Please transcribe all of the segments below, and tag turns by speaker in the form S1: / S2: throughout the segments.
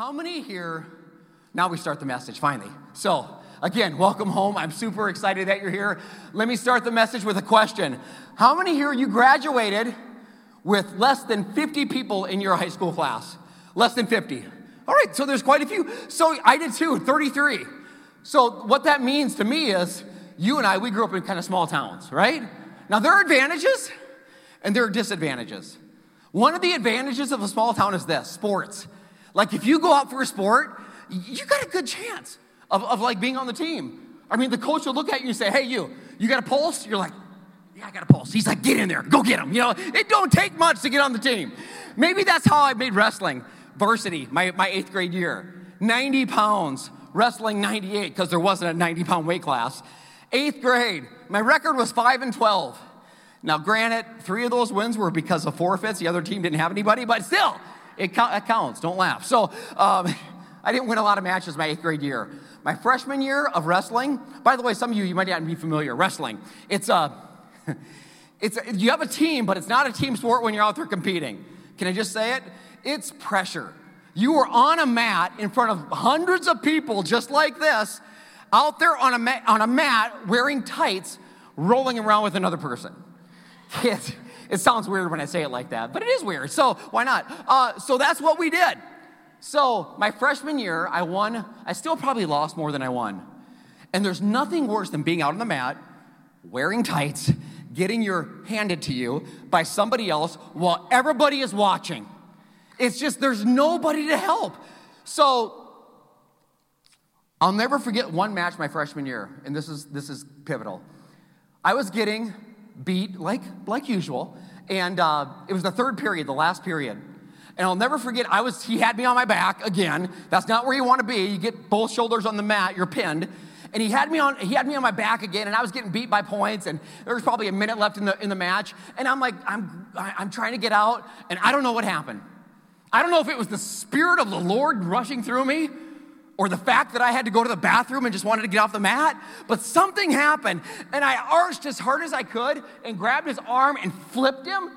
S1: How many here? Now we start the message finally. So, again, welcome home. I'm super excited that you're here. Let me start the message with a question. How many here you graduated with less than 50 people in your high school class? Less than 50. All right, so there's quite a few. So I did too, 33. So what that means to me is you and I, we grew up in kind of small towns, right? Now there are advantages and there are disadvantages. One of the advantages of a small town is this sports. Like if you go out for a sport, you got a good chance of, of like being on the team. I mean, the coach will look at you and say, hey, you, you got a pulse? You're like, yeah, I got a pulse. He's like, get in there, go get him. You know, it don't take much to get on the team. Maybe that's how I made wrestling varsity my, my eighth grade year. 90 pounds, wrestling 98 because there wasn't a 90 pound weight class. Eighth grade, my record was 5 and 12. Now, granted, three of those wins were because of forfeits. The other team didn't have anybody, but still, it, it counts. Don't laugh. So, um, I didn't win a lot of matches my eighth grade year. My freshman year of wrestling, by the way, some of you, you might not be familiar. Wrestling, it's a, it's a, you have a team, but it's not a team sport when you're out there competing. Can I just say it? It's pressure. You are on a mat in front of hundreds of people just like this, out there on a, mat, on a mat wearing tights, rolling around with another person. It, it sounds weird when I say it like that, but it is weird. So why not? Uh, so that's what we did. So my freshman year, I won. I still probably lost more than I won. And there's nothing worse than being out on the mat, wearing tights, getting your handed to you by somebody else while everybody is watching. It's just there's nobody to help. So I'll never forget one match my freshman year, and this is this is pivotal. I was getting beat like like usual, and uh, it was the third period, the last period. And I'll never forget, I was he had me on my back again. That's not where you want to be. You get both shoulders on the mat, you're pinned. And he had me on he had me on my back again, and I was getting beat by points, and there was probably a minute left in the in the match. And I'm like, I'm I'm trying to get out, and I don't know what happened. I don't know if it was the Spirit of the Lord rushing through me or the fact that I had to go to the bathroom and just wanted to get off the mat, but something happened and I arched as hard as I could and grabbed his arm and flipped him.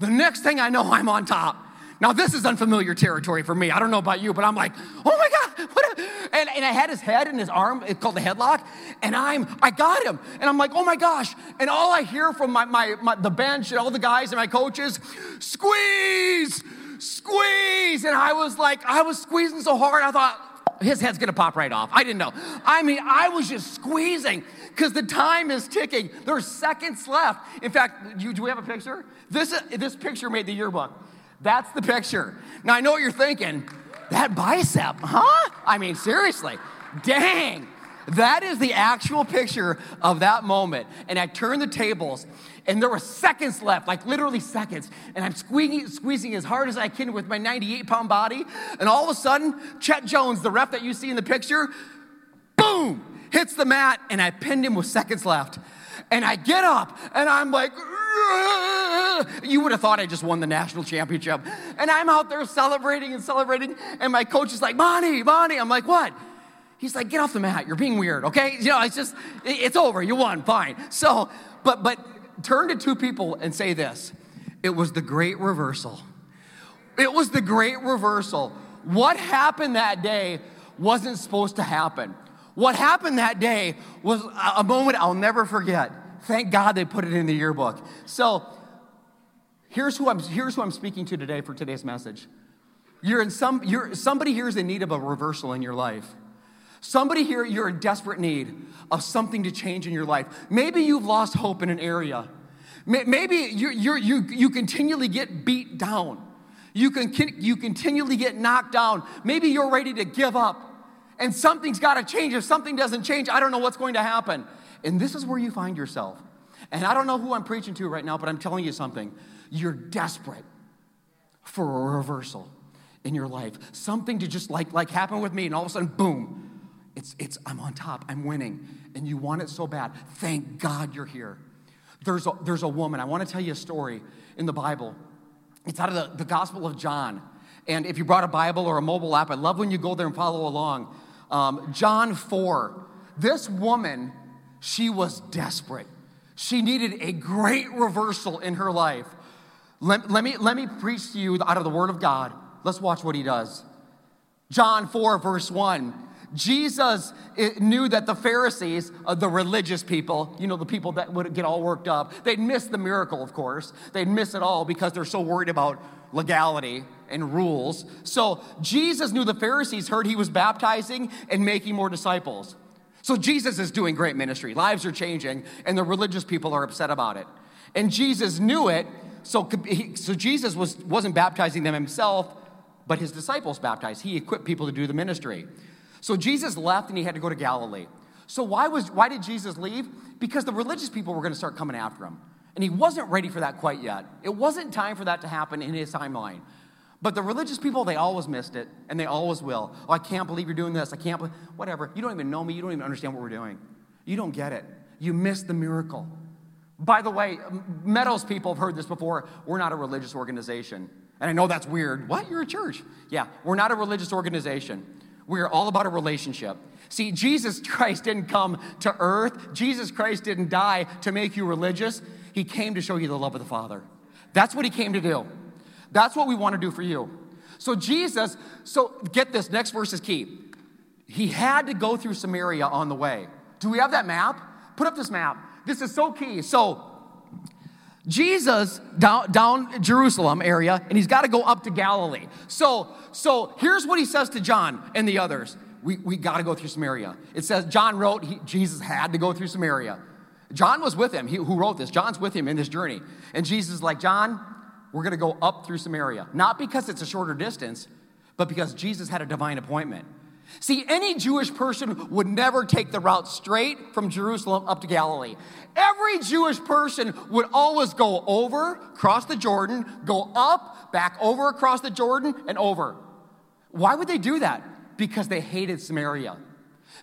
S1: The next thing I know, I'm on top. Now, this is unfamiliar territory for me. I don't know about you, but I'm like, oh my God. What and, and I had his head and his arm, it's called the headlock, and I'm, I got him. And I'm like, oh my gosh. And all I hear from my, my, my the bench and all the guys and my coaches, squeeze, squeeze. And I was like, I was squeezing so hard, I thought, his head's gonna pop right off. I didn't know. I mean, I was just squeezing because the time is ticking. There's seconds left. In fact, do, do we have a picture? This, this picture made the yearbook. That's the picture. Now, I know what you're thinking. That bicep, huh? I mean, seriously. Dang. That is the actual picture of that moment. And I turned the tables and there were seconds left, like literally seconds. And I'm squeezing, squeezing as hard as I can with my 98 pound body. And all of a sudden, Chet Jones, the ref that you see in the picture, boom, hits the mat, and I pinned him with seconds left. And I get up and I'm like, you would have thought I just won the national championship. And I'm out there celebrating and celebrating. And my coach is like, Monty, Monty. I'm like, what? He's like, get off the mat. You're being weird, okay? You know, it's just, it's over. You won, fine. So, but, but turn to two people and say this it was the great reversal. It was the great reversal. What happened that day wasn't supposed to happen. What happened that day was a moment I'll never forget. Thank God they put it in the yearbook. So here's who I'm, here's who I'm speaking to today for today's message. You're in some, you're, somebody here is in need of a reversal in your life. Somebody here, you're in desperate need of something to change in your life. Maybe you've lost hope in an area. Maybe you you you, you continually get beat down. You, can, you continually get knocked down. Maybe you're ready to give up. And something's got to change. If something doesn't change, I don't know what's going to happen. And this is where you find yourself. And I don't know who I'm preaching to right now, but I'm telling you something. You're desperate for a reversal in your life. Something to just like, like happen with me, and all of a sudden, boom, it's, it's, I'm on top, I'm winning, and you want it so bad. Thank God you're here. There's a, there's a woman, I want to tell you a story in the Bible. It's out of the, the Gospel of John. And if you brought a Bible or a mobile app, I love when you go there and follow along. Um, John 4. This woman, she was desperate. She needed a great reversal in her life. Let, let, me, let me preach to you out of the Word of God. Let's watch what he does. John 4, verse 1. Jesus knew that the Pharisees, uh, the religious people, you know, the people that would get all worked up, they'd miss the miracle, of course. They'd miss it all because they're so worried about legality and rules. So Jesus knew the Pharisees heard he was baptizing and making more disciples. So Jesus is doing great ministry. Lives are changing, and the religious people are upset about it. And Jesus knew it, so, so Jesus was, wasn't baptizing them himself, but his disciples baptized. He equipped people to do the ministry. So Jesus left and he had to go to Galilee. So why, was, why did Jesus leave? Because the religious people were going to start coming after him. And he wasn't ready for that quite yet. It wasn't time for that to happen in his timeline. But the religious people, they always missed it, and they always will. Oh, I can't believe you're doing this. I can't believe, whatever. You don't even know me. You don't even understand what we're doing. You don't get it. You missed the miracle. By the way, Meadows people have heard this before. We're not a religious organization. And I know that's weird. What? You're a church. Yeah, we're not a religious organization. We're all about a relationship. See, Jesus Christ didn't come to earth, Jesus Christ didn't die to make you religious. He came to show you the love of the Father. That's what he came to do. That's what we want to do for you. So, Jesus, so get this, next verse is key. He had to go through Samaria on the way. Do we have that map? Put up this map. This is so key. So, Jesus down, down Jerusalem area, and he's got to go up to Galilee. So, so here's what he says to John and the others. We, we got to go through Samaria. It says, John wrote, he, Jesus had to go through Samaria. John was with him. He, who wrote this? John's with him in this journey. And Jesus is like, John, we're going to go up through Samaria. Not because it's a shorter distance, but because Jesus had a divine appointment. See, any Jewish person would never take the route straight from Jerusalem up to Galilee. Every Jewish person would always go over, cross the Jordan, go up, back over across the Jordan, and over. Why would they do that? Because they hated Samaria.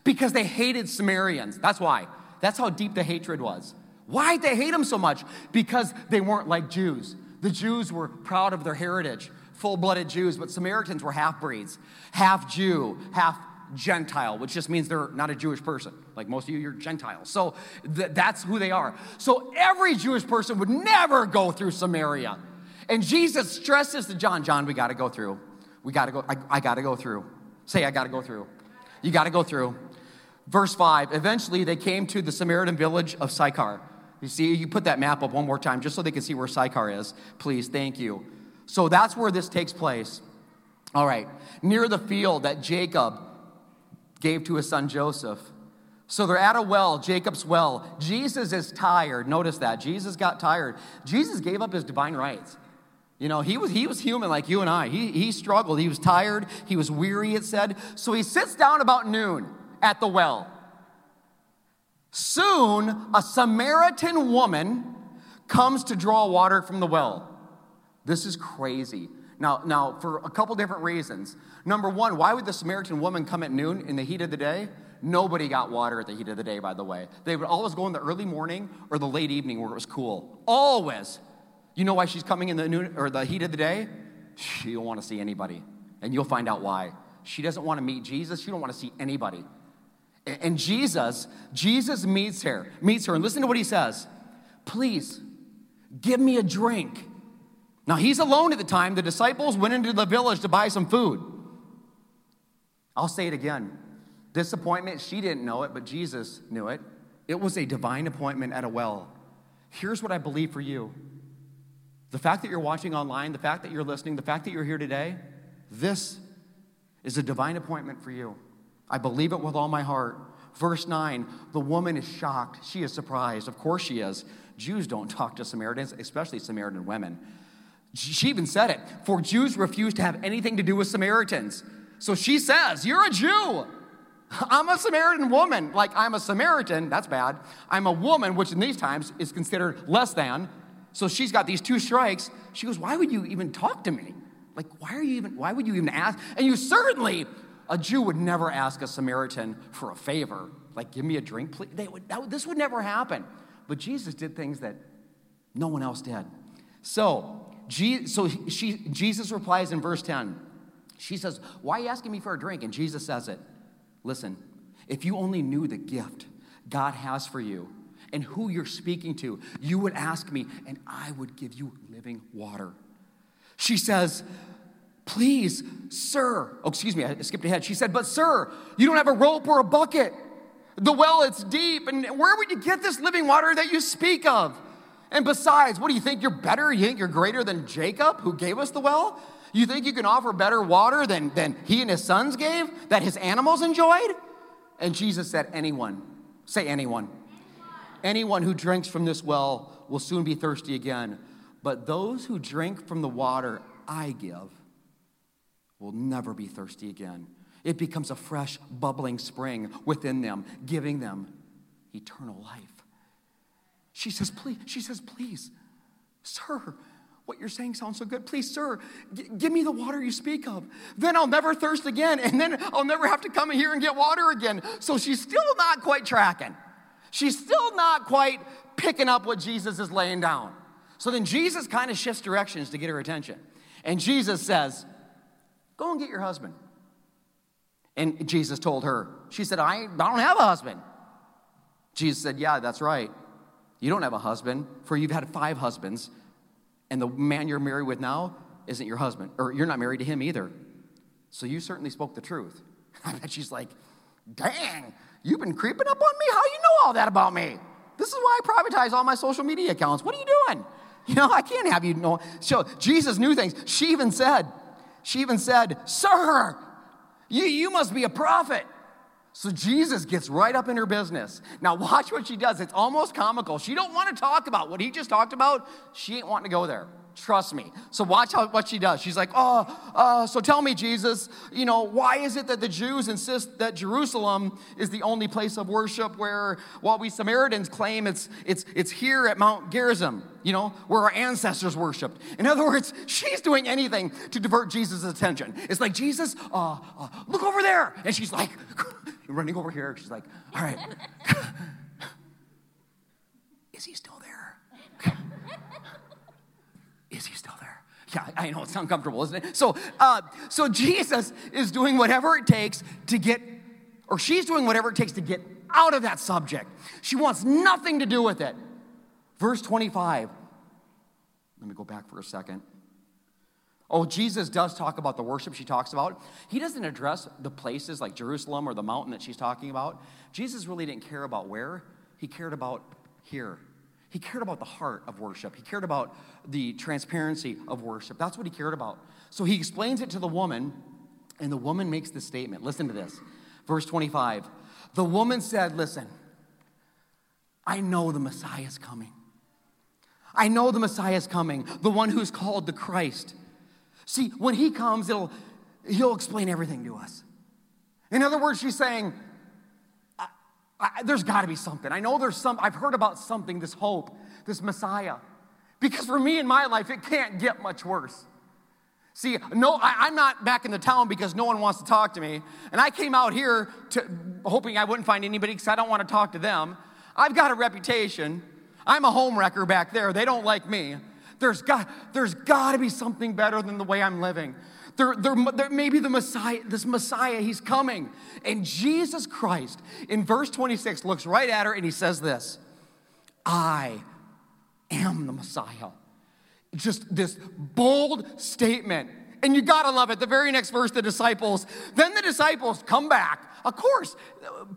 S1: Because they hated Samaritans. That's why. That's how deep the hatred was. Why did they hate them so much? Because they weren't like Jews. The Jews were proud of their heritage, full blooded Jews, but Samaritans were half breeds, half Jew, half Gentile, which just means they're not a Jewish person. Like most of you, you're Gentiles. So th- that's who they are. So every Jewish person would never go through Samaria. And Jesus stresses to John, John, we got to go through. We got to go, I, I got to go through. Say, I got to go through. You got to go through. Verse 5 Eventually, they came to the Samaritan village of Sychar. You see, you put that map up one more time just so they can see where Sychar is. Please, thank you. So that's where this takes place. All right, near the field that Jacob gave to his son Joseph. So they're at a well, Jacob's well. Jesus is tired. Notice that. Jesus got tired. Jesus gave up his divine rights. You know, he was, he was human like you and I. He, he struggled. He was tired. He was weary, it said. So he sits down about noon at the well. Soon, a Samaritan woman comes to draw water from the well. This is crazy. Now, now, for a couple different reasons. Number one, why would the Samaritan woman come at noon in the heat of the day? Nobody got water at the heat of the day, by the way. They would always go in the early morning or the late evening where it was cool. Always. You know why she's coming in the noon or the heat of the day? She don't want to see anybody. And you'll find out why. She doesn't want to meet Jesus. She don't want to see anybody. And Jesus, Jesus meets her, meets her, and listen to what he says. Please, give me a drink. Now he's alone at the time. The disciples went into the village to buy some food. I'll say it again. Disappointment, she didn't know it, but Jesus knew it. It was a divine appointment at a well. Here's what I believe for you the fact that you're watching online, the fact that you're listening, the fact that you're here today, this is a divine appointment for you. I believe it with all my heart. Verse 9 the woman is shocked. She is surprised. Of course she is. Jews don't talk to Samaritans, especially Samaritan women. She even said it for Jews refuse to have anything to do with Samaritans. So she says, You're a Jew. I'm a Samaritan woman. Like, I'm a Samaritan, that's bad. I'm a woman, which in these times is considered less than. So she's got these two strikes. She goes, Why would you even talk to me? Like, why are you even, why would you even ask? And you certainly a Jew would never ask a Samaritan for a favor, like, give me a drink, please. They would, that, this would never happen. But Jesus did things that no one else did. So, so she, Jesus replies in verse 10. She says, Why are you asking me for a drink? And Jesus says it. Listen, if you only knew the gift God has for you and who you're speaking to, you would ask me, and I would give you living water. She says, Please, sir. Oh, excuse me, I skipped ahead. She said, But, sir, you don't have a rope or a bucket. The well, it's deep. And where would you get this living water that you speak of? And besides, what do you think? You're better? You think you're greater than Jacob, who gave us the well? You think you can offer better water than, than he and his sons gave, that his animals enjoyed? And Jesus said, Anyone, say anyone. anyone. Who drinks from this well will soon be thirsty again. But those who drink from the water I give will never be thirsty again. It becomes a fresh, bubbling spring within them, giving them eternal life. She says, please, she says, please, sir, what you're saying sounds so good. Please, sir, g- give me the water you speak of. Then I'll never thirst again, and then I'll never have to come in here and get water again. So she's still not quite tracking. She's still not quite picking up what Jesus is laying down. So then Jesus kind of shifts directions to get her attention. And Jesus says, Go and get your husband. And Jesus told her, She said, I, I don't have a husband. Jesus said, Yeah, that's right. You don't have a husband, for you've had five husbands, and the man you're married with now isn't your husband, or you're not married to him either. So you certainly spoke the truth. I bet she's like, Dang, you've been creeping up on me? How you know all that about me? This is why I privatize all my social media accounts. What are you doing? You know, I can't have you know. So Jesus knew things. She even said, she even said, Sir, you, you must be a prophet. So Jesus gets right up in her business. Now watch what she does. It's almost comical. She don't want to talk about what he just talked about. She ain't wanting to go there. Trust me. So watch how, what she does. She's like, oh, uh, so tell me, Jesus, you know, why is it that the Jews insist that Jerusalem is the only place of worship where, while we Samaritans claim it's, it's, it's here at Mount Gerizim, you know, where our ancestors worshiped. In other words, she's doing anything to divert Jesus' attention. It's like, Jesus, uh, uh, look over there. And she's like, running over here. She's like, all right. is he still there? Is he still there? Yeah, I know it's uncomfortable, isn't it? So, uh, so Jesus is doing whatever it takes to get, or she's doing whatever it takes to get out of that subject. She wants nothing to do with it. Verse 25. Let me go back for a second. Oh, Jesus does talk about the worship she talks about. He doesn't address the places like Jerusalem or the mountain that she's talking about. Jesus really didn't care about where, he cared about here. He cared about the heart of worship. He cared about the transparency of worship. That's what he cared about. So he explains it to the woman, and the woman makes the statement. Listen to this. Verse 25. The woman said, Listen, I know the Messiah is coming. I know the Messiah is coming, the one who's called the Christ. See, when he comes, it'll, he'll explain everything to us. In other words, she's saying, I, there's got to be something. I know there's some, I've heard about something, this hope, this Messiah. Because for me in my life, it can't get much worse. See, no, I, am not back in the town because no one wants to talk to me. And I came out here to, hoping I wouldn't find anybody because I don't want to talk to them. I've got a reputation. I'm a home wrecker back there. They don't like me. There's got, there's got to be something better than the way I'm living. There, there, there may be the Messiah, this Messiah, he's coming. And Jesus Christ, in verse 26, looks right at her and he says this I am the Messiah. Just this bold statement. And you gotta love it. The very next verse, the disciples, then the disciples come back of course,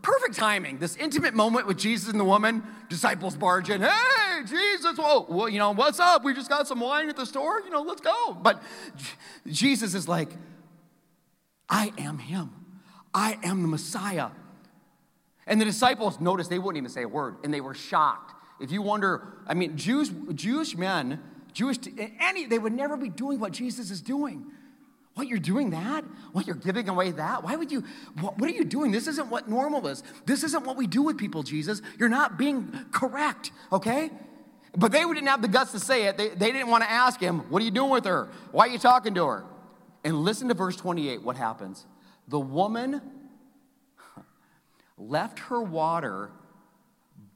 S1: perfect timing. This intimate moment with Jesus and the woman, disciples barge in. Hey, Jesus, whoa, well, you know, what's up? We just got some wine at the store. You know, let's go. But Jesus is like, I am him. I am the Messiah. And the disciples, noticed they wouldn't even say a word, and they were shocked. If you wonder, I mean, Jews, Jewish men, Jewish, any, they would never be doing what Jesus is doing. What, you're doing that? What, you're giving away that? Why would you, what, what, are you doing? This isn't what normal is. This isn't what we do with people, Jesus. You're not being correct, okay? But they didn't have the guts to say it. They, they didn't want to ask him, What are you doing with her? Why are you talking to her? And listen to verse 28, what happens. The woman left her water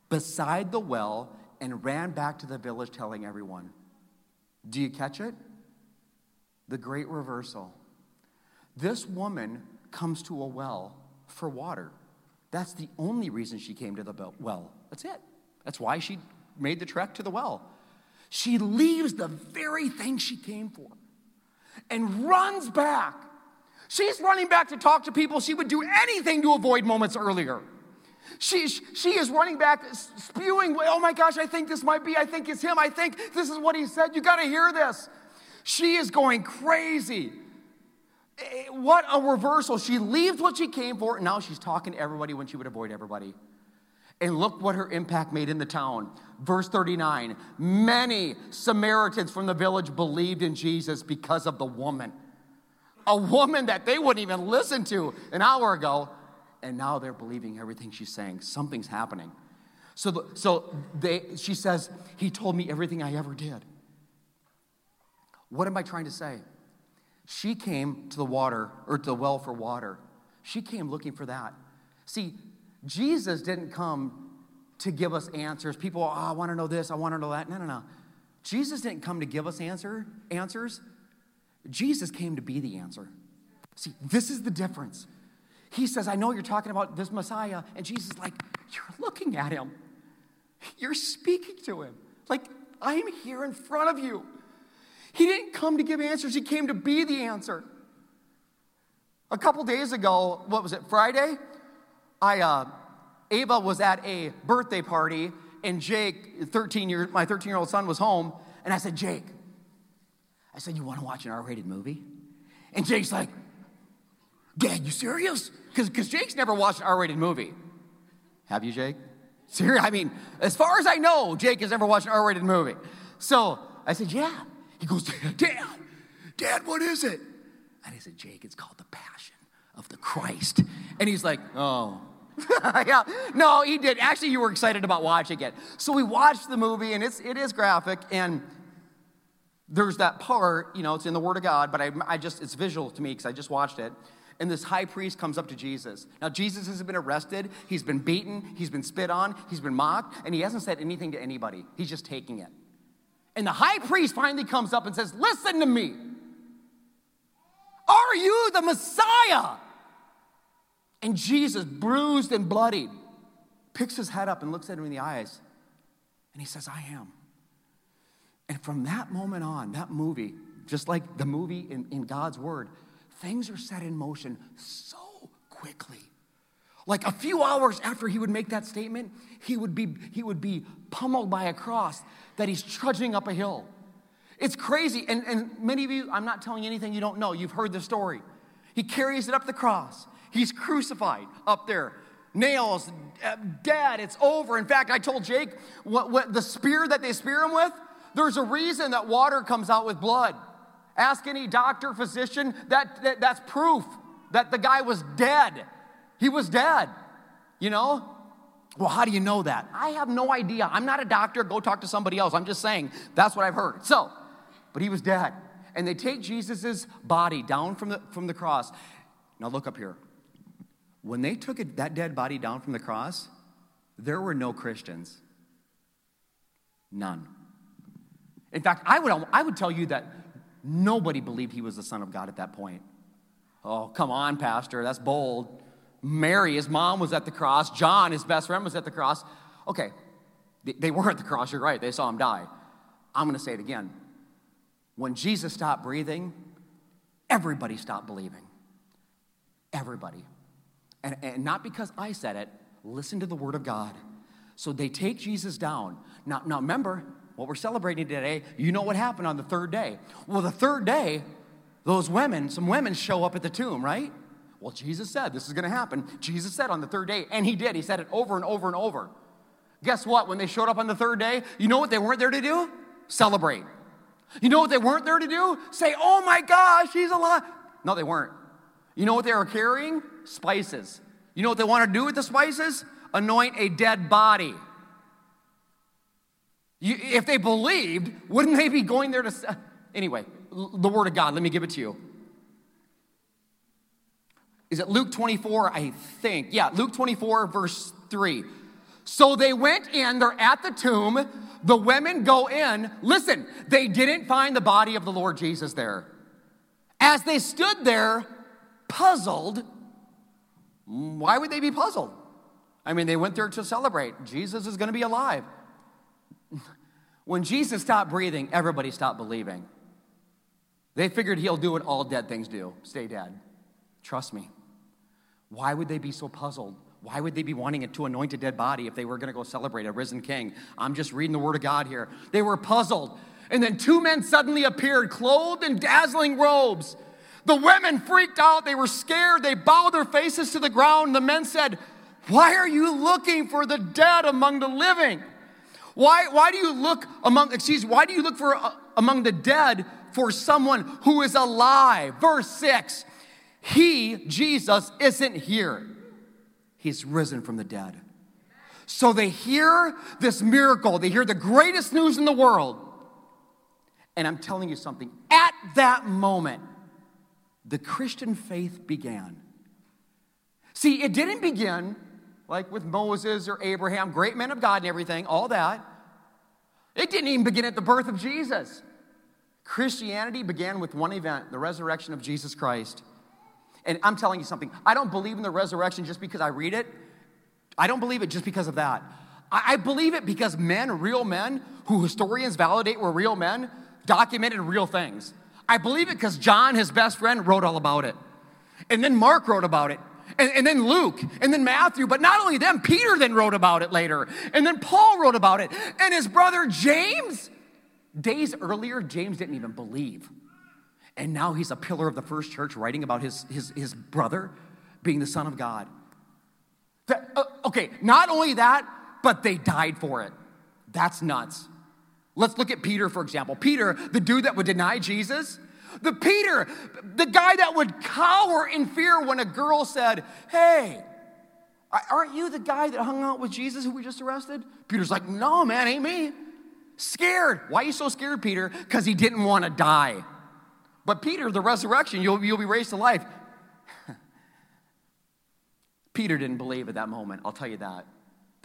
S1: beside the well and ran back to the village telling everyone. Do you catch it? the great reversal. This woman comes to a well for water. That's the only reason she came to the well. That's it. That's why she made the trek to the well. She leaves the very thing she came for. and runs back. She's running back to talk to people. She would do anything to avoid moments earlier. She, she is running back, spewing, oh my gosh, I think this might be, I think it's him, I think this is what he said. You got to hear this. She is going crazy. Eh, what a reversal. She leaves what she came for, and now she's talking to everybody when she would avoid everybody. And look what her impact made in the town. Verse 39 Many Samaritans from the village believed in Jesus because of the woman. A woman that they wouldn't even listen to an hour ago, and now they're believing everything she's saying. Something's happening. So, the, so they, she says, He told me everything I ever did. What am I trying to say? She came to the water, or to the well for water. She came looking for that. See, Jesus didn't come to give us answers. People, oh, I want to know this, I want to know that. No, no, no. Jesus didn't come to give us answer, answers. Jesus came to be the answer. See, this is the difference. He says, I know you're talking about this Messiah. And Jesus is like, You're looking at him. You're speaking to him. Like, I'm here in front of you. He didn't come to give answers, he came to be the answer. A couple days ago, what was it, Friday? I, uh, Ava was at a birthday party, and Jake, 13 year, my 13 year old son, was home. And I said, Jake, I said, You want to watch an R rated movie? And Jake's like, Dad, you serious? Because Jake's never watched an R rated movie. Have you, Jake? Serious? I mean, as far as I know, Jake has never watched an R rated movie. So I said, Yeah. He goes, Dad, Dad, what is it? And I said, Jake, it's called The Passion of the Christ. And he's like, Oh. yeah, no, he did. Actually, you were excited about watching it. So we watched the movie, and it's, it is graphic, and there's that part, you know, it's in the Word of God, but I, I just, it's visual to me because I just watched it and this high priest comes up to Jesus. Now, Jesus has been arrested, he's been beaten, he's been spit on, he's been mocked, and he hasn't said anything to anybody. He's just taking it. And the high priest finally comes up and says, Listen to me. Are you the Messiah? And Jesus, bruised and bloodied, picks his head up and looks at him in the eyes, and he says, I am. And from that moment on, that movie, just like the movie in, in God's Word, things are set in motion so quickly. Like a few hours after he would make that statement, he would be, he would be pummeled by a cross that he's trudging up a hill. It's crazy. And, and many of you, I'm not telling you anything you don't know. You've heard the story. He carries it up the cross. He's crucified up there. Nails, uh, dead, it's over. In fact, I told Jake what, what the spear that they spear him with, there's a reason that water comes out with blood. Ask any doctor, physician, that, that, that's proof that the guy was dead. He was dead, you know? Well, how do you know that? I have no idea. I'm not a doctor. Go talk to somebody else. I'm just saying that's what I've heard. So, but he was dead. And they take Jesus' body down from the, from the cross. Now, look up here. When they took that dead body down from the cross, there were no Christians. None. In fact, I would, I would tell you that Nobody believed he was the Son of God at that point. Oh, come on, Pastor, that's bold. Mary, his mom, was at the cross. John, his best friend, was at the cross. Okay, they were at the cross, you're right. They saw him die. I'm going to say it again. When Jesus stopped breathing, everybody stopped believing. Everybody. And, and not because I said it, listen to the word of God. So they take Jesus down. Now, now remember, what we're celebrating today, you know what happened on the third day. Well, the third day, those women, some women show up at the tomb, right? Well, Jesus said this is going to happen. Jesus said on the third day, and he did. He said it over and over and over. Guess what? When they showed up on the third day, you know what they weren't there to do? Celebrate. You know what they weren't there to do? Say, oh my gosh, he's alive. No, they weren't. You know what they were carrying? Spices. You know what they want to do with the spices? Anoint a dead body. You, if they believed, wouldn't they be going there to. Anyway, the Word of God, let me give it to you. Is it Luke 24? I think. Yeah, Luke 24, verse 3. So they went in, they're at the tomb. The women go in. Listen, they didn't find the body of the Lord Jesus there. As they stood there, puzzled, why would they be puzzled? I mean, they went there to celebrate. Jesus is going to be alive. When Jesus stopped breathing, everybody stopped believing. They figured he'll do what all dead things do stay dead. Trust me. Why would they be so puzzled? Why would they be wanting to anoint a dead body if they were going to go celebrate a risen king? I'm just reading the word of God here. They were puzzled. And then two men suddenly appeared, clothed in dazzling robes. The women freaked out. They were scared. They bowed their faces to the ground. The men said, Why are you looking for the dead among the living? Why, why do you look among, excuse me, why do you look for uh, among the dead for someone who is alive? Verse 6 He, Jesus, isn't here. He's risen from the dead. So they hear this miracle, they hear the greatest news in the world. And I'm telling you something, at that moment, the Christian faith began. See, it didn't begin like with Moses or Abraham, great men of God and everything, all that. It didn't even begin at the birth of Jesus. Christianity began with one event the resurrection of Jesus Christ. And I'm telling you something, I don't believe in the resurrection just because I read it. I don't believe it just because of that. I believe it because men, real men, who historians validate were real men, documented real things. I believe it because John, his best friend, wrote all about it. And then Mark wrote about it. And, and, then Luke, and then Matthew. But not only them, Peter then wrote about it later. And then Paul wrote about it. And his brother James, days earlier, James didn't even believe. And now he's a pillar of the first church writing about his, his, his brother being the Son of God. That, uh, okay, not only that, but they died for it. That's nuts. Let's look at Peter, for example. Peter, the dude that would deny Jesus, the Peter, the guy that would cower in fear when a girl said, Hey, aren't you the guy that hung out with Jesus who we just arrested? Peter's like, No, man, ain't me. Scared. Why are you so scared, Peter? Because he didn't want to die. But Peter, the resurrection, you'll, you'll be raised to life. Peter didn't believe at that moment, I'll tell you that.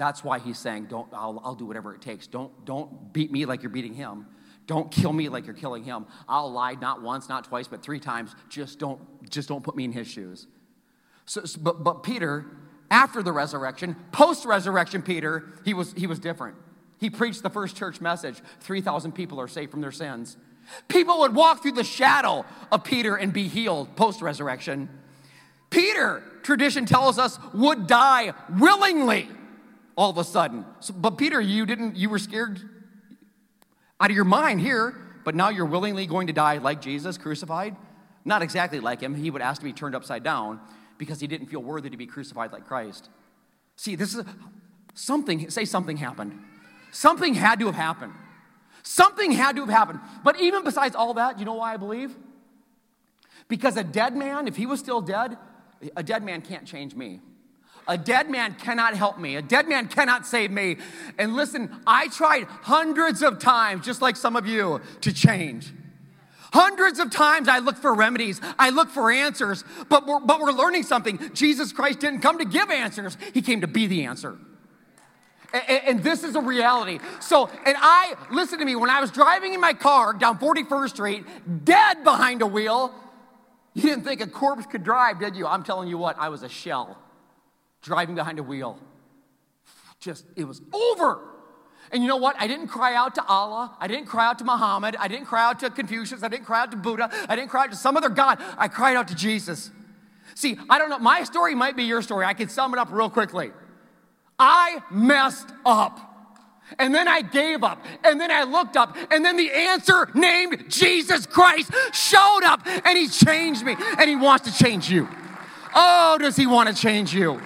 S1: That's why he's saying, don't, I'll, I'll do whatever it takes. Don't, don't beat me like you're beating him. Don't kill me like you're killing him. I'll lie not once, not twice, but three times. Just don't, just don't put me in his shoes. So, but, but Peter, after the resurrection, post resurrection, Peter, he was, he was different. He preached the first church message 3,000 people are saved from their sins. People would walk through the shadow of Peter and be healed post resurrection. Peter, tradition tells us, would die willingly all of a sudden. So, but Peter, you didn't, you were scared out of your mind here, but now you're willingly going to die like Jesus, crucified? Not exactly like him. He would ask to be turned upside down because he didn't feel worthy to be crucified like Christ. See, this is something, say something happened. Something had to have happened. Something had to have happened. But even besides all that, you know why I believe? Because a dead man, if he was still dead, a dead man can't change me. A dead man cannot help me. A dead man cannot save me. And listen, I tried hundreds of times, just like some of you, to change. Hundreds of times I looked for remedies, I looked for answers, but we're, but we're learning something. Jesus Christ didn't come to give answers, He came to be the answer. And, and, this is a reality. So, and I, listen to me, when I was driving in my car down 41st Street, dead behind a wheel, you didn't think a corpse could drive, did you? I'm telling you what, I was a shell driving behind a wheel. Just, it was over. And you know what? I didn't cry out to Allah. I didn't cry out to Muhammad. I didn't cry out to Confucius. I didn't cry out to Buddha. I didn't cry out to some other God. I cried out to Jesus. See, I don't know. My story might be your story. I can sum it up real quickly. I messed up. And then I gave up. And then I looked up. And then the answer named Jesus Christ showed up. And he changed me. And he wants to change you. Oh, does he want to change you?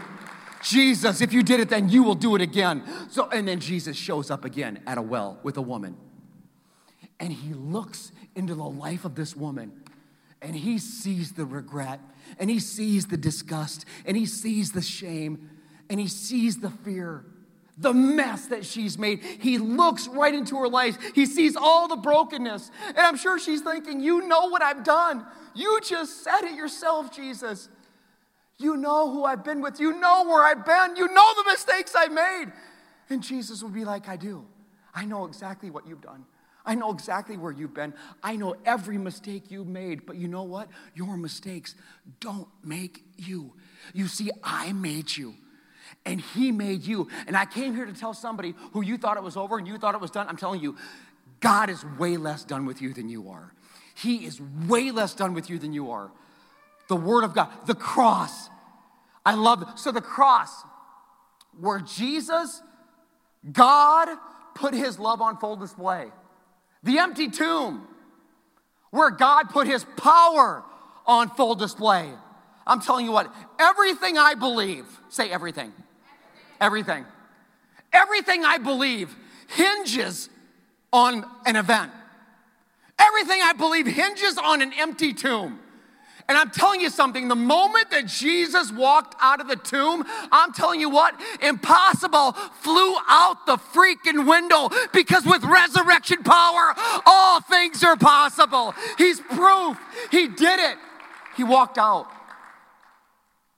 S1: Jesus, if you did it, then you will do it again. So, and then Jesus shows up again at a well with a woman. And he looks into the life of this woman and he sees the regret and he sees the disgust and he sees the shame and he sees the fear, the mess that she's made. He looks right into her life. He sees all the brokenness. And I'm sure she's thinking, You know what I've done. You just said it yourself, Jesus. You know who I've been with. You know where I've been. You know the mistakes I made. And Jesus would be like, I do. I know exactly what you've done. I know exactly where you've been. I know every mistake you've made. But you know what? Your mistakes don't make you. You see, I made you. And he made you. And I came here to tell somebody who you thought it was over and you thought it was done. I'm telling you, God is way less done with you than you are. He is way less done with you than you are. The Word of God, the cross. I love it. So, the cross, where Jesus, God, put his love on full display. The empty tomb, where God put his power on full display. I'm telling you what, everything I believe, say everything. Everything. Everything I believe hinges on an event. Everything I believe hinges on an empty tomb. And I'm telling you something, the moment that Jesus walked out of the tomb, I'm telling you what, impossible flew out the freaking window because with resurrection power, all things are possible. He's proof. He did it. He walked out.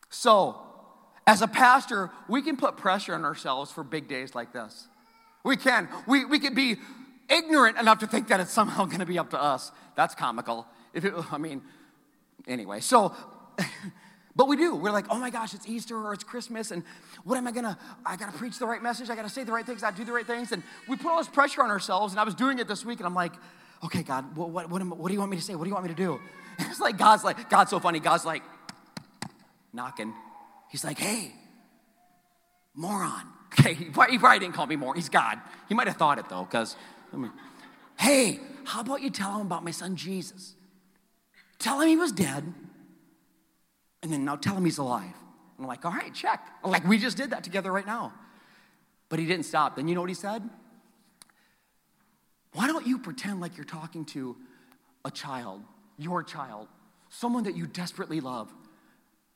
S1: So, as a pastor, we can put pressure on ourselves for big days like this. We can. We, we can be ignorant enough to think that it's somehow going to be up to us. That's comical. If it, I mean, anyway, so, but we do. We're like, oh my gosh, it's Easter or it's Christmas, and what am I gonna, I gotta preach the right message, I gotta say the right things, I do the right things, and we put all this pressure on ourselves, and I was doing it this week, and I'm like, okay, God, what, what, what, am, what do you want me to say? What do you want me to do? It's like, God's like, God's so funny, God's like, knocking. He's like, hey, moron. Okay, he probably, didn't call me moron. He's God. He might have thought it though, because, I mean, hey, how about you tell him about my son Jesus? Tell him he was dead, and then now tell him he's alive. And I'm like, all right, check. Like, we just did that together right now. But he didn't stop. Then you know what he said? Why don't you pretend like you're talking to a child, your child, someone that you desperately love?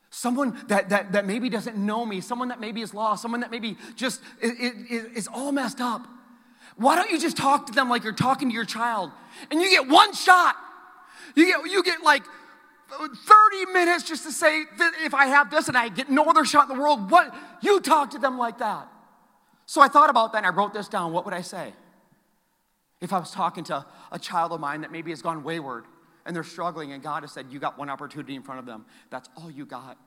S1: Someone that, that, that maybe doesn't know me, someone that maybe is lost, someone that maybe just is, is all messed up. Why don't you just talk to them like you're talking to your child? And you get one shot. You get, you get like 30 minutes just to say, if I have this and I get no other shot in the world, what? You talk to them like that. So I thought about that and I wrote this down. What would I say? If I was talking to a child of mine that maybe has gone wayward and they're struggling and God has said, You got one opportunity in front of them, that's all you got.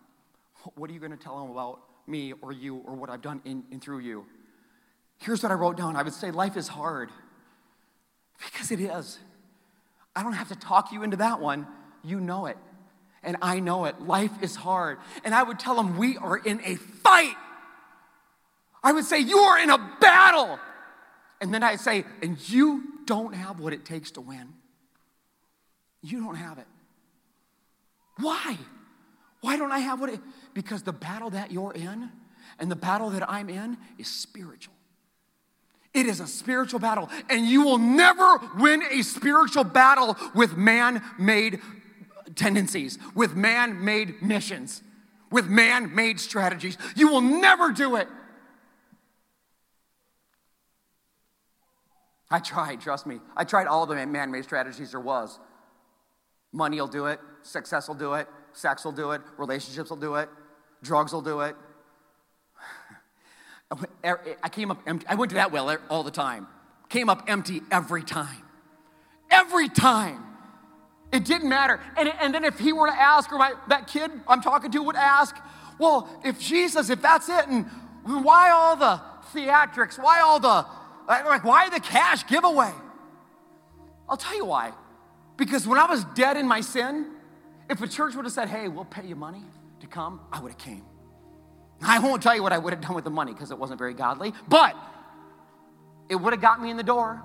S1: What are you going to tell them about me or you or what I've done in, in through you? Here's what I wrote down I would say, Life is hard because it is. I don't have to talk you into that one. You know it. And I know it. Life is hard. And I would tell them, we are in a fight. I would say, you are in a battle. And then I'd say, and you don't have what it takes to win. You don't have it. Why? Why don't I have what it? Because the battle that you're in and the battle that I'm in is spiritual. It is a spiritual battle, and you will never win a spiritual battle with man made tendencies, with man made missions, with man made strategies. You will never do it. I tried, trust me. I tried all the man made strategies there was. Money will do it, success will do it, sex will do it, relationships will do it, drugs will do it, Er, I came up empty. I went to that well er, all the time. Came up empty every time. Every time. It didn't matter. And, and then if he were to ask, or my, that kid I'm talking to would ask, well, if Jesus, if that's it, and why all the theatrics? Why all the, like, why the cash giveaway? I'll tell you why. Because when I was dead in my sin, if a church would have said, hey, we'll pay you money to come, I would have came. I won't tell you what I would have done with the money because it wasn't very godly, but it would have got me in the door.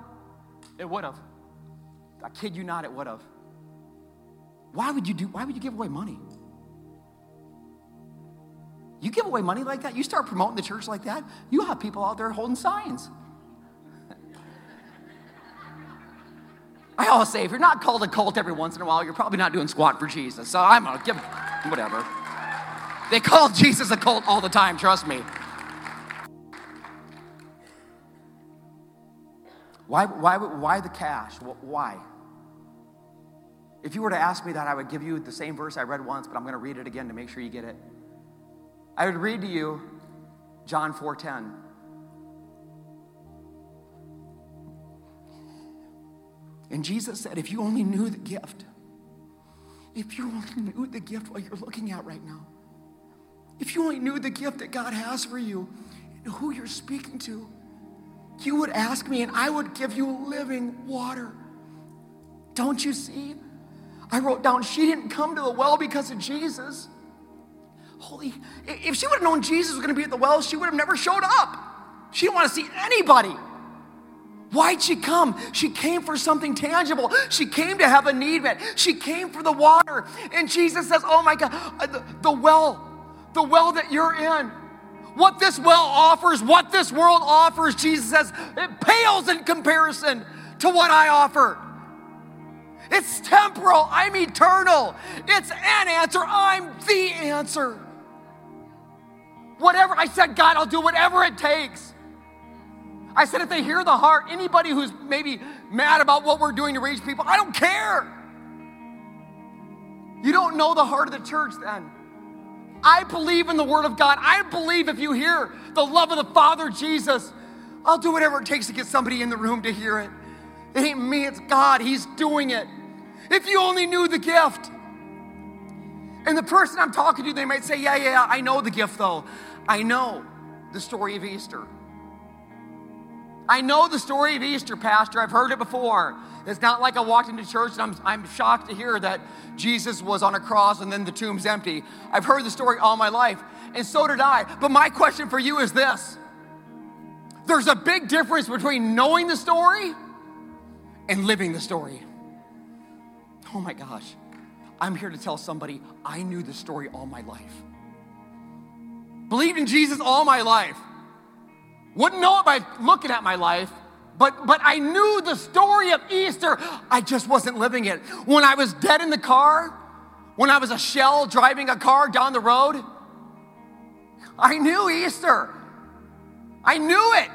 S1: It would have. I kid you not, it would have. Why would you do why would you give away money? You give away money like that, you start promoting the church like that, you have people out there holding signs. I always say, if you're not called a cult every once in a while, you're probably not doing squat for Jesus. So I'm gonna give whatever. They call Jesus a cult all the time, trust me. Why, why, why the cash? Why? If you were to ask me that, I would give you the same verse I read once, but I'm going to read it again to make sure you get it. I would read to you John 4:10. And Jesus said, if you only knew the gift, if you only knew the gift what you're looking at right now, if you only knew the gift that God has for you and who you're speaking to, you would ask me and I would give you living water. Don't you see? I wrote down, she didn't come to the well because of Jesus. Holy, if she would have known Jesus was going to be at the well, she would have never showed up. She didn't want to see anybody. Why'd she come? She came for something tangible. She came to have a need met. She came for the water. And Jesus says, Oh my God, uh, the, the well, the well that you're in, what this well offers, what this world offers, Jesus says, it pales in comparison to what I offer. It's temporal, I'm eternal. It's an answer, I'm the answer. Whatever I said, God, I'll do whatever it takes. I said, if they hear the heart, anybody who's maybe mad about what we're doing to reach people, I don't care. You don't know the heart of the church then. I believe in the Word of God. I believe if you hear the love of the Father Jesus, I'll do whatever it takes to get somebody in the room to hear it. It ain't me, it's God. He's doing it. If you only knew the gift. And the person I'm talking to, they might say, Yeah, yeah, I know the gift though. I know the story of Easter. I know the story of Easter, Pastor. I've heard it before. It's not like I walked into church and I'm, I'm shocked to hear that Jesus was on a cross and then the tomb's empty. I've heard the story all my life, and so did I. But my question for you is this there's a big difference between knowing the story and living the story. Oh my gosh. I'm here to tell somebody I knew the story all my life. Believed in Jesus all my life. Wouldn't know it by looking at my life, but, but I knew the story of Easter. I just wasn't living it. When I was dead in the car, when I was a shell driving a car down the road, I knew Easter. I knew it.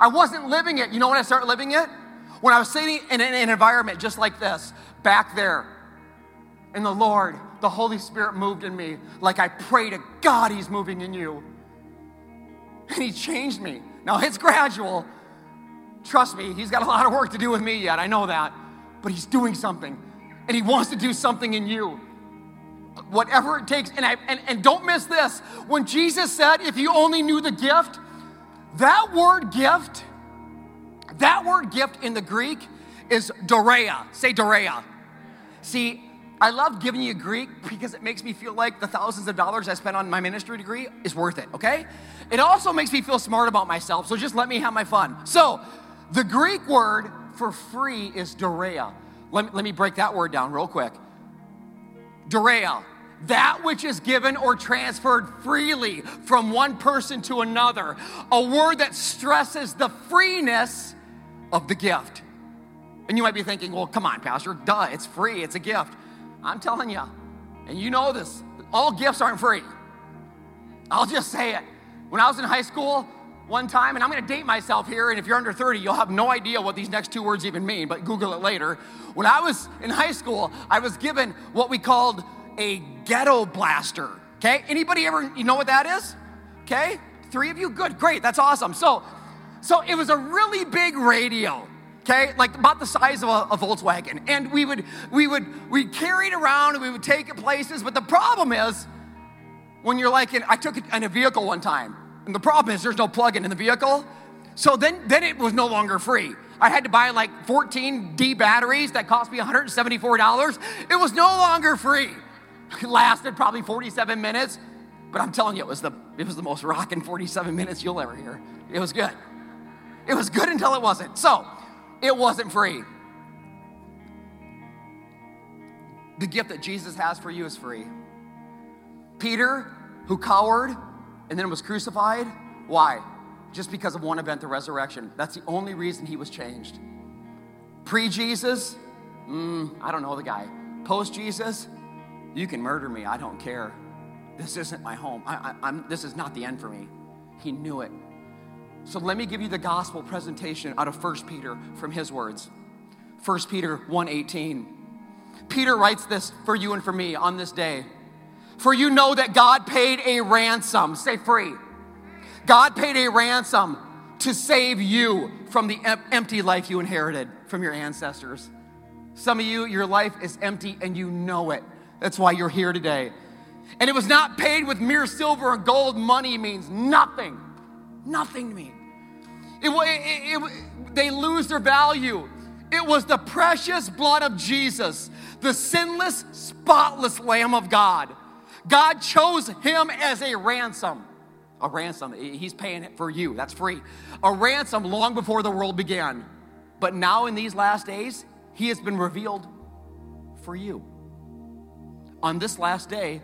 S1: I wasn't living it. You know when I started living it? When I was sitting in an, environment just like this, back there, and the Lord, the Holy Spirit moved in me like I pray to God He's moving in you. And He changed me. Now it's gradual. Trust me, He's got a lot of work to do with me yet. I know that. But He's doing something. And He wants to do something in you. Whatever it takes. And, I, and, and don't miss this. When Jesus said, if you only knew the gift, that word gift, that word gift in the Greek is dorea. Say dorea. See, I love giving you Greek because it makes me feel like the thousands of dollars I spent on my ministry degree is worth it, okay? It also makes me feel smart about myself, so just let me have my fun. So, the Greek word for free is dorea. Let me, let me break that word down real quick. Dorea, that which is given or transferred freely from one person to another. A word that stresses the freeness of the gift. And you might be thinking, well, come on, Pastor, duh, it's free, it's a gift. I'm telling you, and you know this, all gifts aren't free. I'll just say it. When I was in high school, one time, and I'm gonna date myself here, and if you're under 30, you'll have no idea what these next two words even mean, but Google it later. When I was in high school, I was given what we called a ghetto blaster. Okay? Anybody ever you know what that is? Okay? Three of you? Good, great, that's awesome. So, so it was a really big radio okay? Like about the size of a, a, volkswagen. And we would we would we carry it around and we would take it places but the problem is when you're like in, i took it in a vehicle one time and the problem is there's no plug-in in the vehicle. So then then it was no longer free. I had to buy like 14 d batteries that cost me $174 it was no longer free. It lasted probably 47 minutes but i'm telling you it was the it was the most rocking 47 minutes you'll ever hear. It was good. It was good until it wasn't. So it wasn't free. The gift that Jesus has for you is free. Peter, who cowered and then was crucified, why? Just because of one event, the resurrection. That's the only reason he was changed. Pre Jesus, mm, I don't know the guy. Post Jesus, you can murder me, I don't care. This isn't my home. I, I, this is not the end for me. He knew it. So let me give you the gospel presentation out of 1 Peter from his words. 1 Peter 1:18. Peter writes this for you and for me on this day. For you know that God paid a ransom, say free. God paid a ransom to save you from the empty life you inherited from your ancestors. Some of you, your life is empty and you know it. That's why you're here today. And it was not paid with mere silver and gold. Money means nothing. Nothing to me. It, it, it, they lose their value. It was the precious blood of Jesus, the sinless, spotless Lamb of God. God chose him as a ransom. A ransom. He's paying it for you. That's free. A ransom long before the world began. But now, in these last days, he has been revealed for you. On this last day,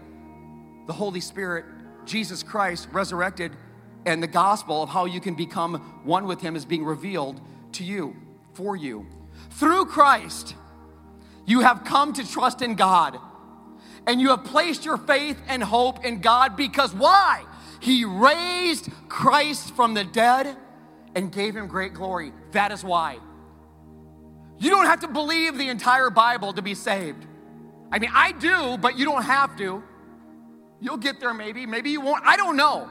S1: the Holy Spirit, Jesus Christ, resurrected, and the gospel of how you can become one with him is being revealed to you, for you. Through Christ, you have come to trust in God, and you have placed your faith and hope in God because why? He raised Christ from the dead and gave him great glory. That is why. You don't have to believe the entire Bible to be saved. I mean, I do, but you don't have to. You'll get there maybe, maybe you won't. I don't know.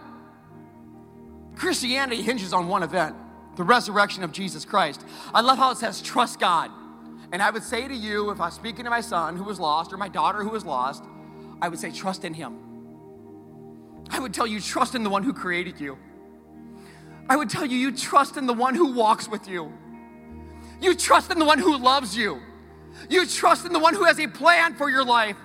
S1: Christianity hinges on one event the resurrection of Jesus Christ. I love how it says, trust God. And I would say to you, if I was speaking to my son who was lost or my daughter who was lost, I would say, trust in him. I would tell you, trust in the one who created you. I would tell you, you trust in the one who walks with you. You trust in the one who loves you. You trust in the one who has a plan for your life.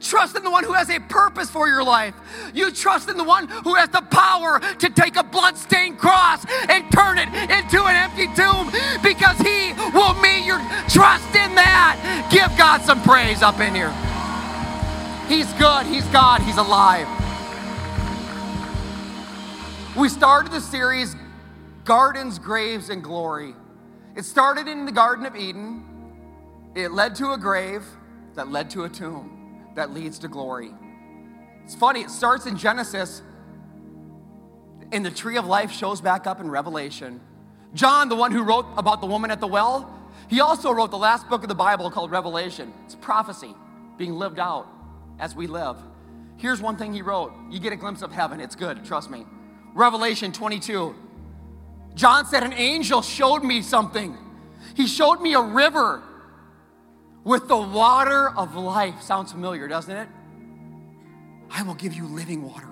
S1: Trust in the one who has a purpose for your life. You trust in the one who has the power to take a bloodstained cross and turn it into an empty tomb because he will meet your trust in that. Give God some praise up in here. He's good, He's God, He's alive. We started the series Gardens, Graves, and Glory. It started in the Garden of Eden, it led to a grave that led to a tomb that leads to glory. It's funny, it starts in Genesis, and the tree of life shows back up in Revelation. John, the one who wrote about the woman at the well, he also wrote the last book of the Bible called Revelation. It's prophecy being lived out as we live. Here's one thing he wrote. You get a glimpse of heaven. It's good, trust me. Revelation 22. John said, An angel showed me something. He showed me a river with the water of life. Sounds familiar, doesn't it? I will give you living water.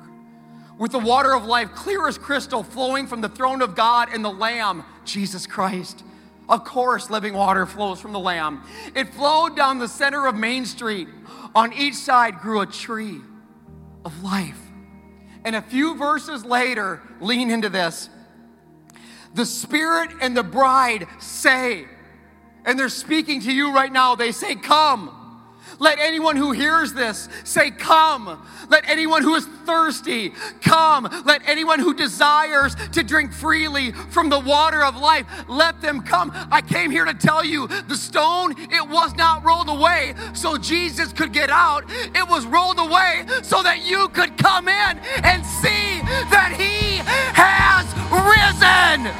S1: With the water of life, clear as crystal, flowing from the throne of God and the Lamb, Jesus Christ. Of course, living water flows from the Lamb. It flowed down the center of Main Street. On each side grew a tree of life. And a few verses later, lean into this. The Spirit and the bride say, and they're speaking to you right now. They say, Come. Let anyone who hears this say, Come. Let anyone who is thirsty come. Let anyone who desires to drink freely from the water of life, let them come. I came here to tell you the stone, it was not rolled away so Jesus could get out. It was rolled away so that you could come in and see that He has risen.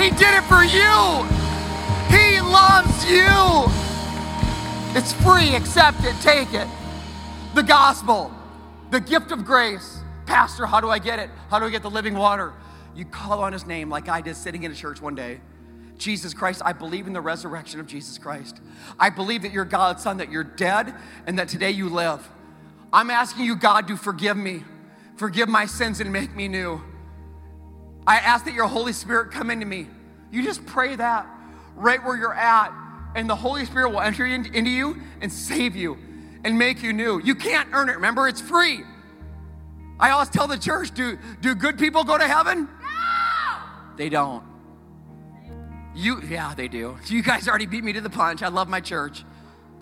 S1: He did it for you. Loves you. It's free. Accept it. Take it. The gospel, the gift of grace. Pastor, how do I get it? How do I get the living water? You call on his name like I did sitting in a church one day. Jesus Christ, I believe in the resurrection of Jesus Christ. I believe that you're God's son, that you're dead, and that today you live. I'm asking you, God, to forgive me, forgive my sins, and make me new. I ask that your Holy Spirit come into me. You just pray that right where you're at, and the Holy Spirit will enter into you and save you and make you new. You can't earn it. Remember, it's free. I always tell the church do, do good people go to heaven? No! They don't. You, yeah, they do. You guys already beat me to the punch. I love my church.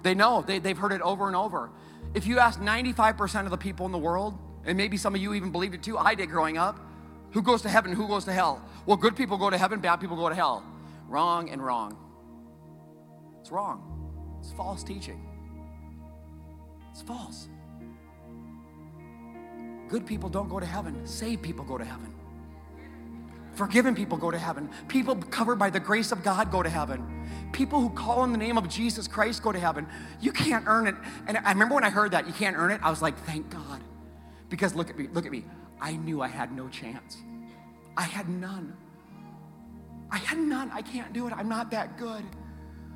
S1: They know, they, they've heard it over and over. If you ask 95% of the people in the world, and maybe some of you even believed it too, I did growing up, who goes to heaven, who goes to hell? Well, good people go to heaven, bad people go to hell. Wrong and wrong. It's wrong. It's false teaching. It's false. Good people don't go to heaven, saved people go to heaven. Forgiven people go to heaven. People covered by the grace of God go to heaven. People who call on the name of Jesus Christ go to heaven. You can't earn it. And I remember when I heard that, you can't earn it, I was like, thank God. Because look at me, look at me. I knew I had no chance. I had none. I had none. I can't do it. I'm not that good.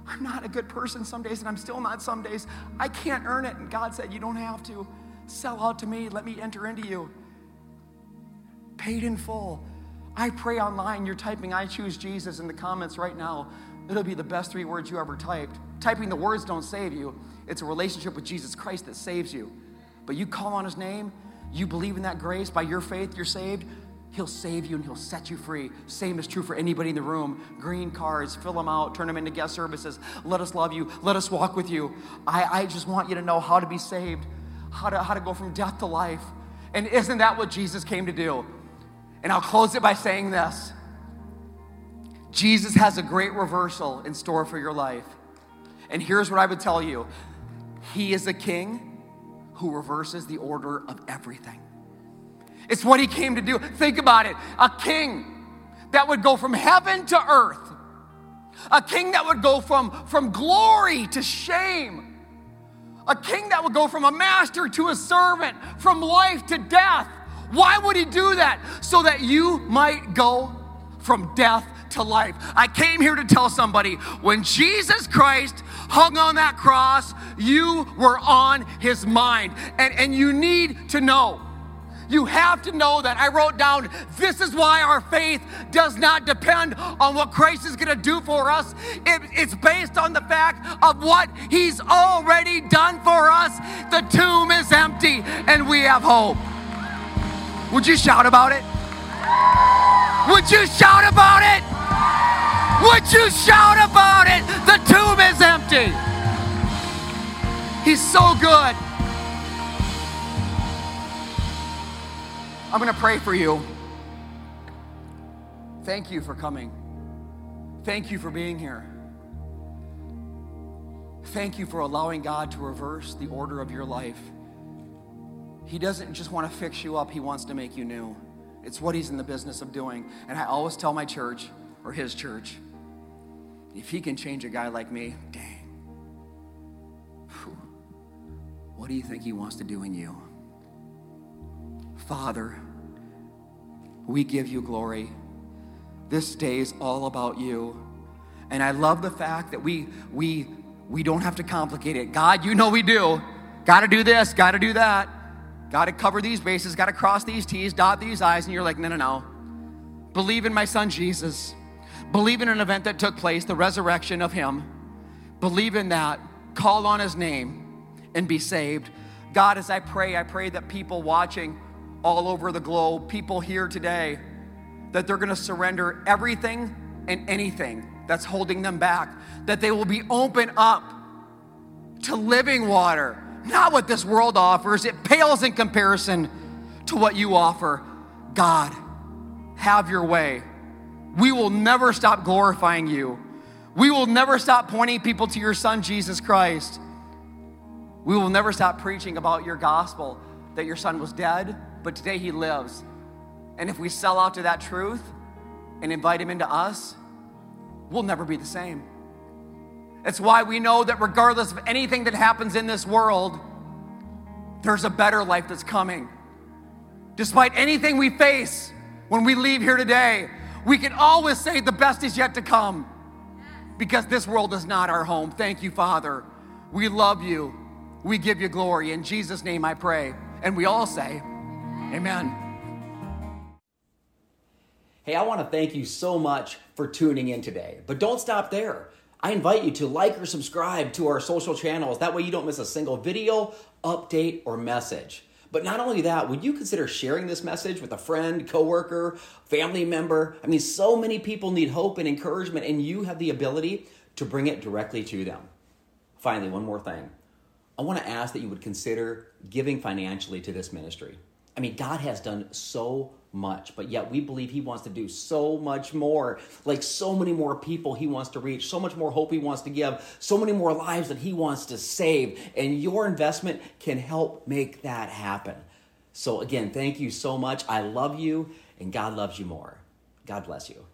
S1: I'm not a good person some days, and I'm still not some days. I can't earn it. And God said, You don't have to. Sell out to me. Let me enter into you. Paid in full. I pray online. You're typing, I choose Jesus in the comments right now. It'll be the best three words you ever typed. Typing the words don't save you, it's a relationship with Jesus Christ that saves you. But you call on his name, you believe in that grace, by your faith, you're saved. He'll save you and he'll set you free. Same is true for anybody in the room. Green cards, fill them out, turn them into guest services. Let us love you. Let us walk with you. I, I just want you to know how to be saved, how to, how to go from death to life. And isn't that what Jesus came to do? And I'll close it by saying this Jesus has a great reversal in store for your life. And here's what I would tell you He is a king who reverses the order of everything. It's what he came to do. Think about it a king that would go from heaven to earth, a king that would go from, from glory to shame, a king that would go from a master to a servant, from life to death. Why would he do that? So that you might go from death to life. I came here to tell somebody when Jesus Christ hung on that cross, you were on his mind. And, and you need to know you have to know that. I wrote down this is why our faith does not depend on what Christ is going to do for us. It, it's based on the fact of what He's already done for us. The tomb is empty and we have hope. Would you shout about it? Would you shout about it? Would you shout about it? The tomb is empty. He's so good. I'm going to pray for you. Thank you for coming. Thank you for being here. Thank you for allowing God to reverse the order of your life. He doesn't just want to fix you up, He wants to make you new. It's what He's in the business of doing. And I always tell my church, or His church, if He can change a guy like me, dang. What do you think He wants to do in you? Father, we give you glory. This day is all about you. And I love the fact that we we we don't have to complicate it. God, you know we do. Got to do this, got to do that. Got to cover these bases, got to cross these T's, dot these I's, and you're like, no, no, no. Believe in my son Jesus. Believe in an event that took place, the resurrection of him. Believe in that. Call on his name and be saved. God, as I pray, I pray that people watching all over the globe, people here today, that they're going to surrender everything and anything that's holding them back, that they will be open up to living water, not what this world offers. It pales in comparison to what you offer. God, have your way. We will never stop glorifying you. We will never stop pointing people to your Son, Jesus Christ. We will never stop preaching about your gospel that your Son was dead, but today he lives. And if we sell out to that truth and invite him into us, we'll never be the same. It's why we know that regardless of anything that happens in this world, there's a better life that's coming. Despite anything we face when we leave here today, we can always say the best is yet to come because this world is not our home. Thank you, Father. We love you. We give you glory. In Jesus' name I pray. And we all say, Amen.
S2: Hey, I want to thank you so much for tuning in today. But don't stop there. I invite you to like or subscribe to our social channels. That way you don't miss a single video, update, or message. But not only that, would you consider sharing this message with a friend, coworker, family member? I mean, so many people need hope and encouragement, and you have the ability to bring it directly to them. Finally, one more thing. I want to ask that you would consider giving financially to this ministry. I mean, God has done so much, but yet we believe He wants to do so much more. Like so many more people He wants to reach, so much more hope He wants to give, so many more lives that He wants to save. And your investment can help make that happen. So, again, thank you so much. I love you, and God loves you more. God bless you.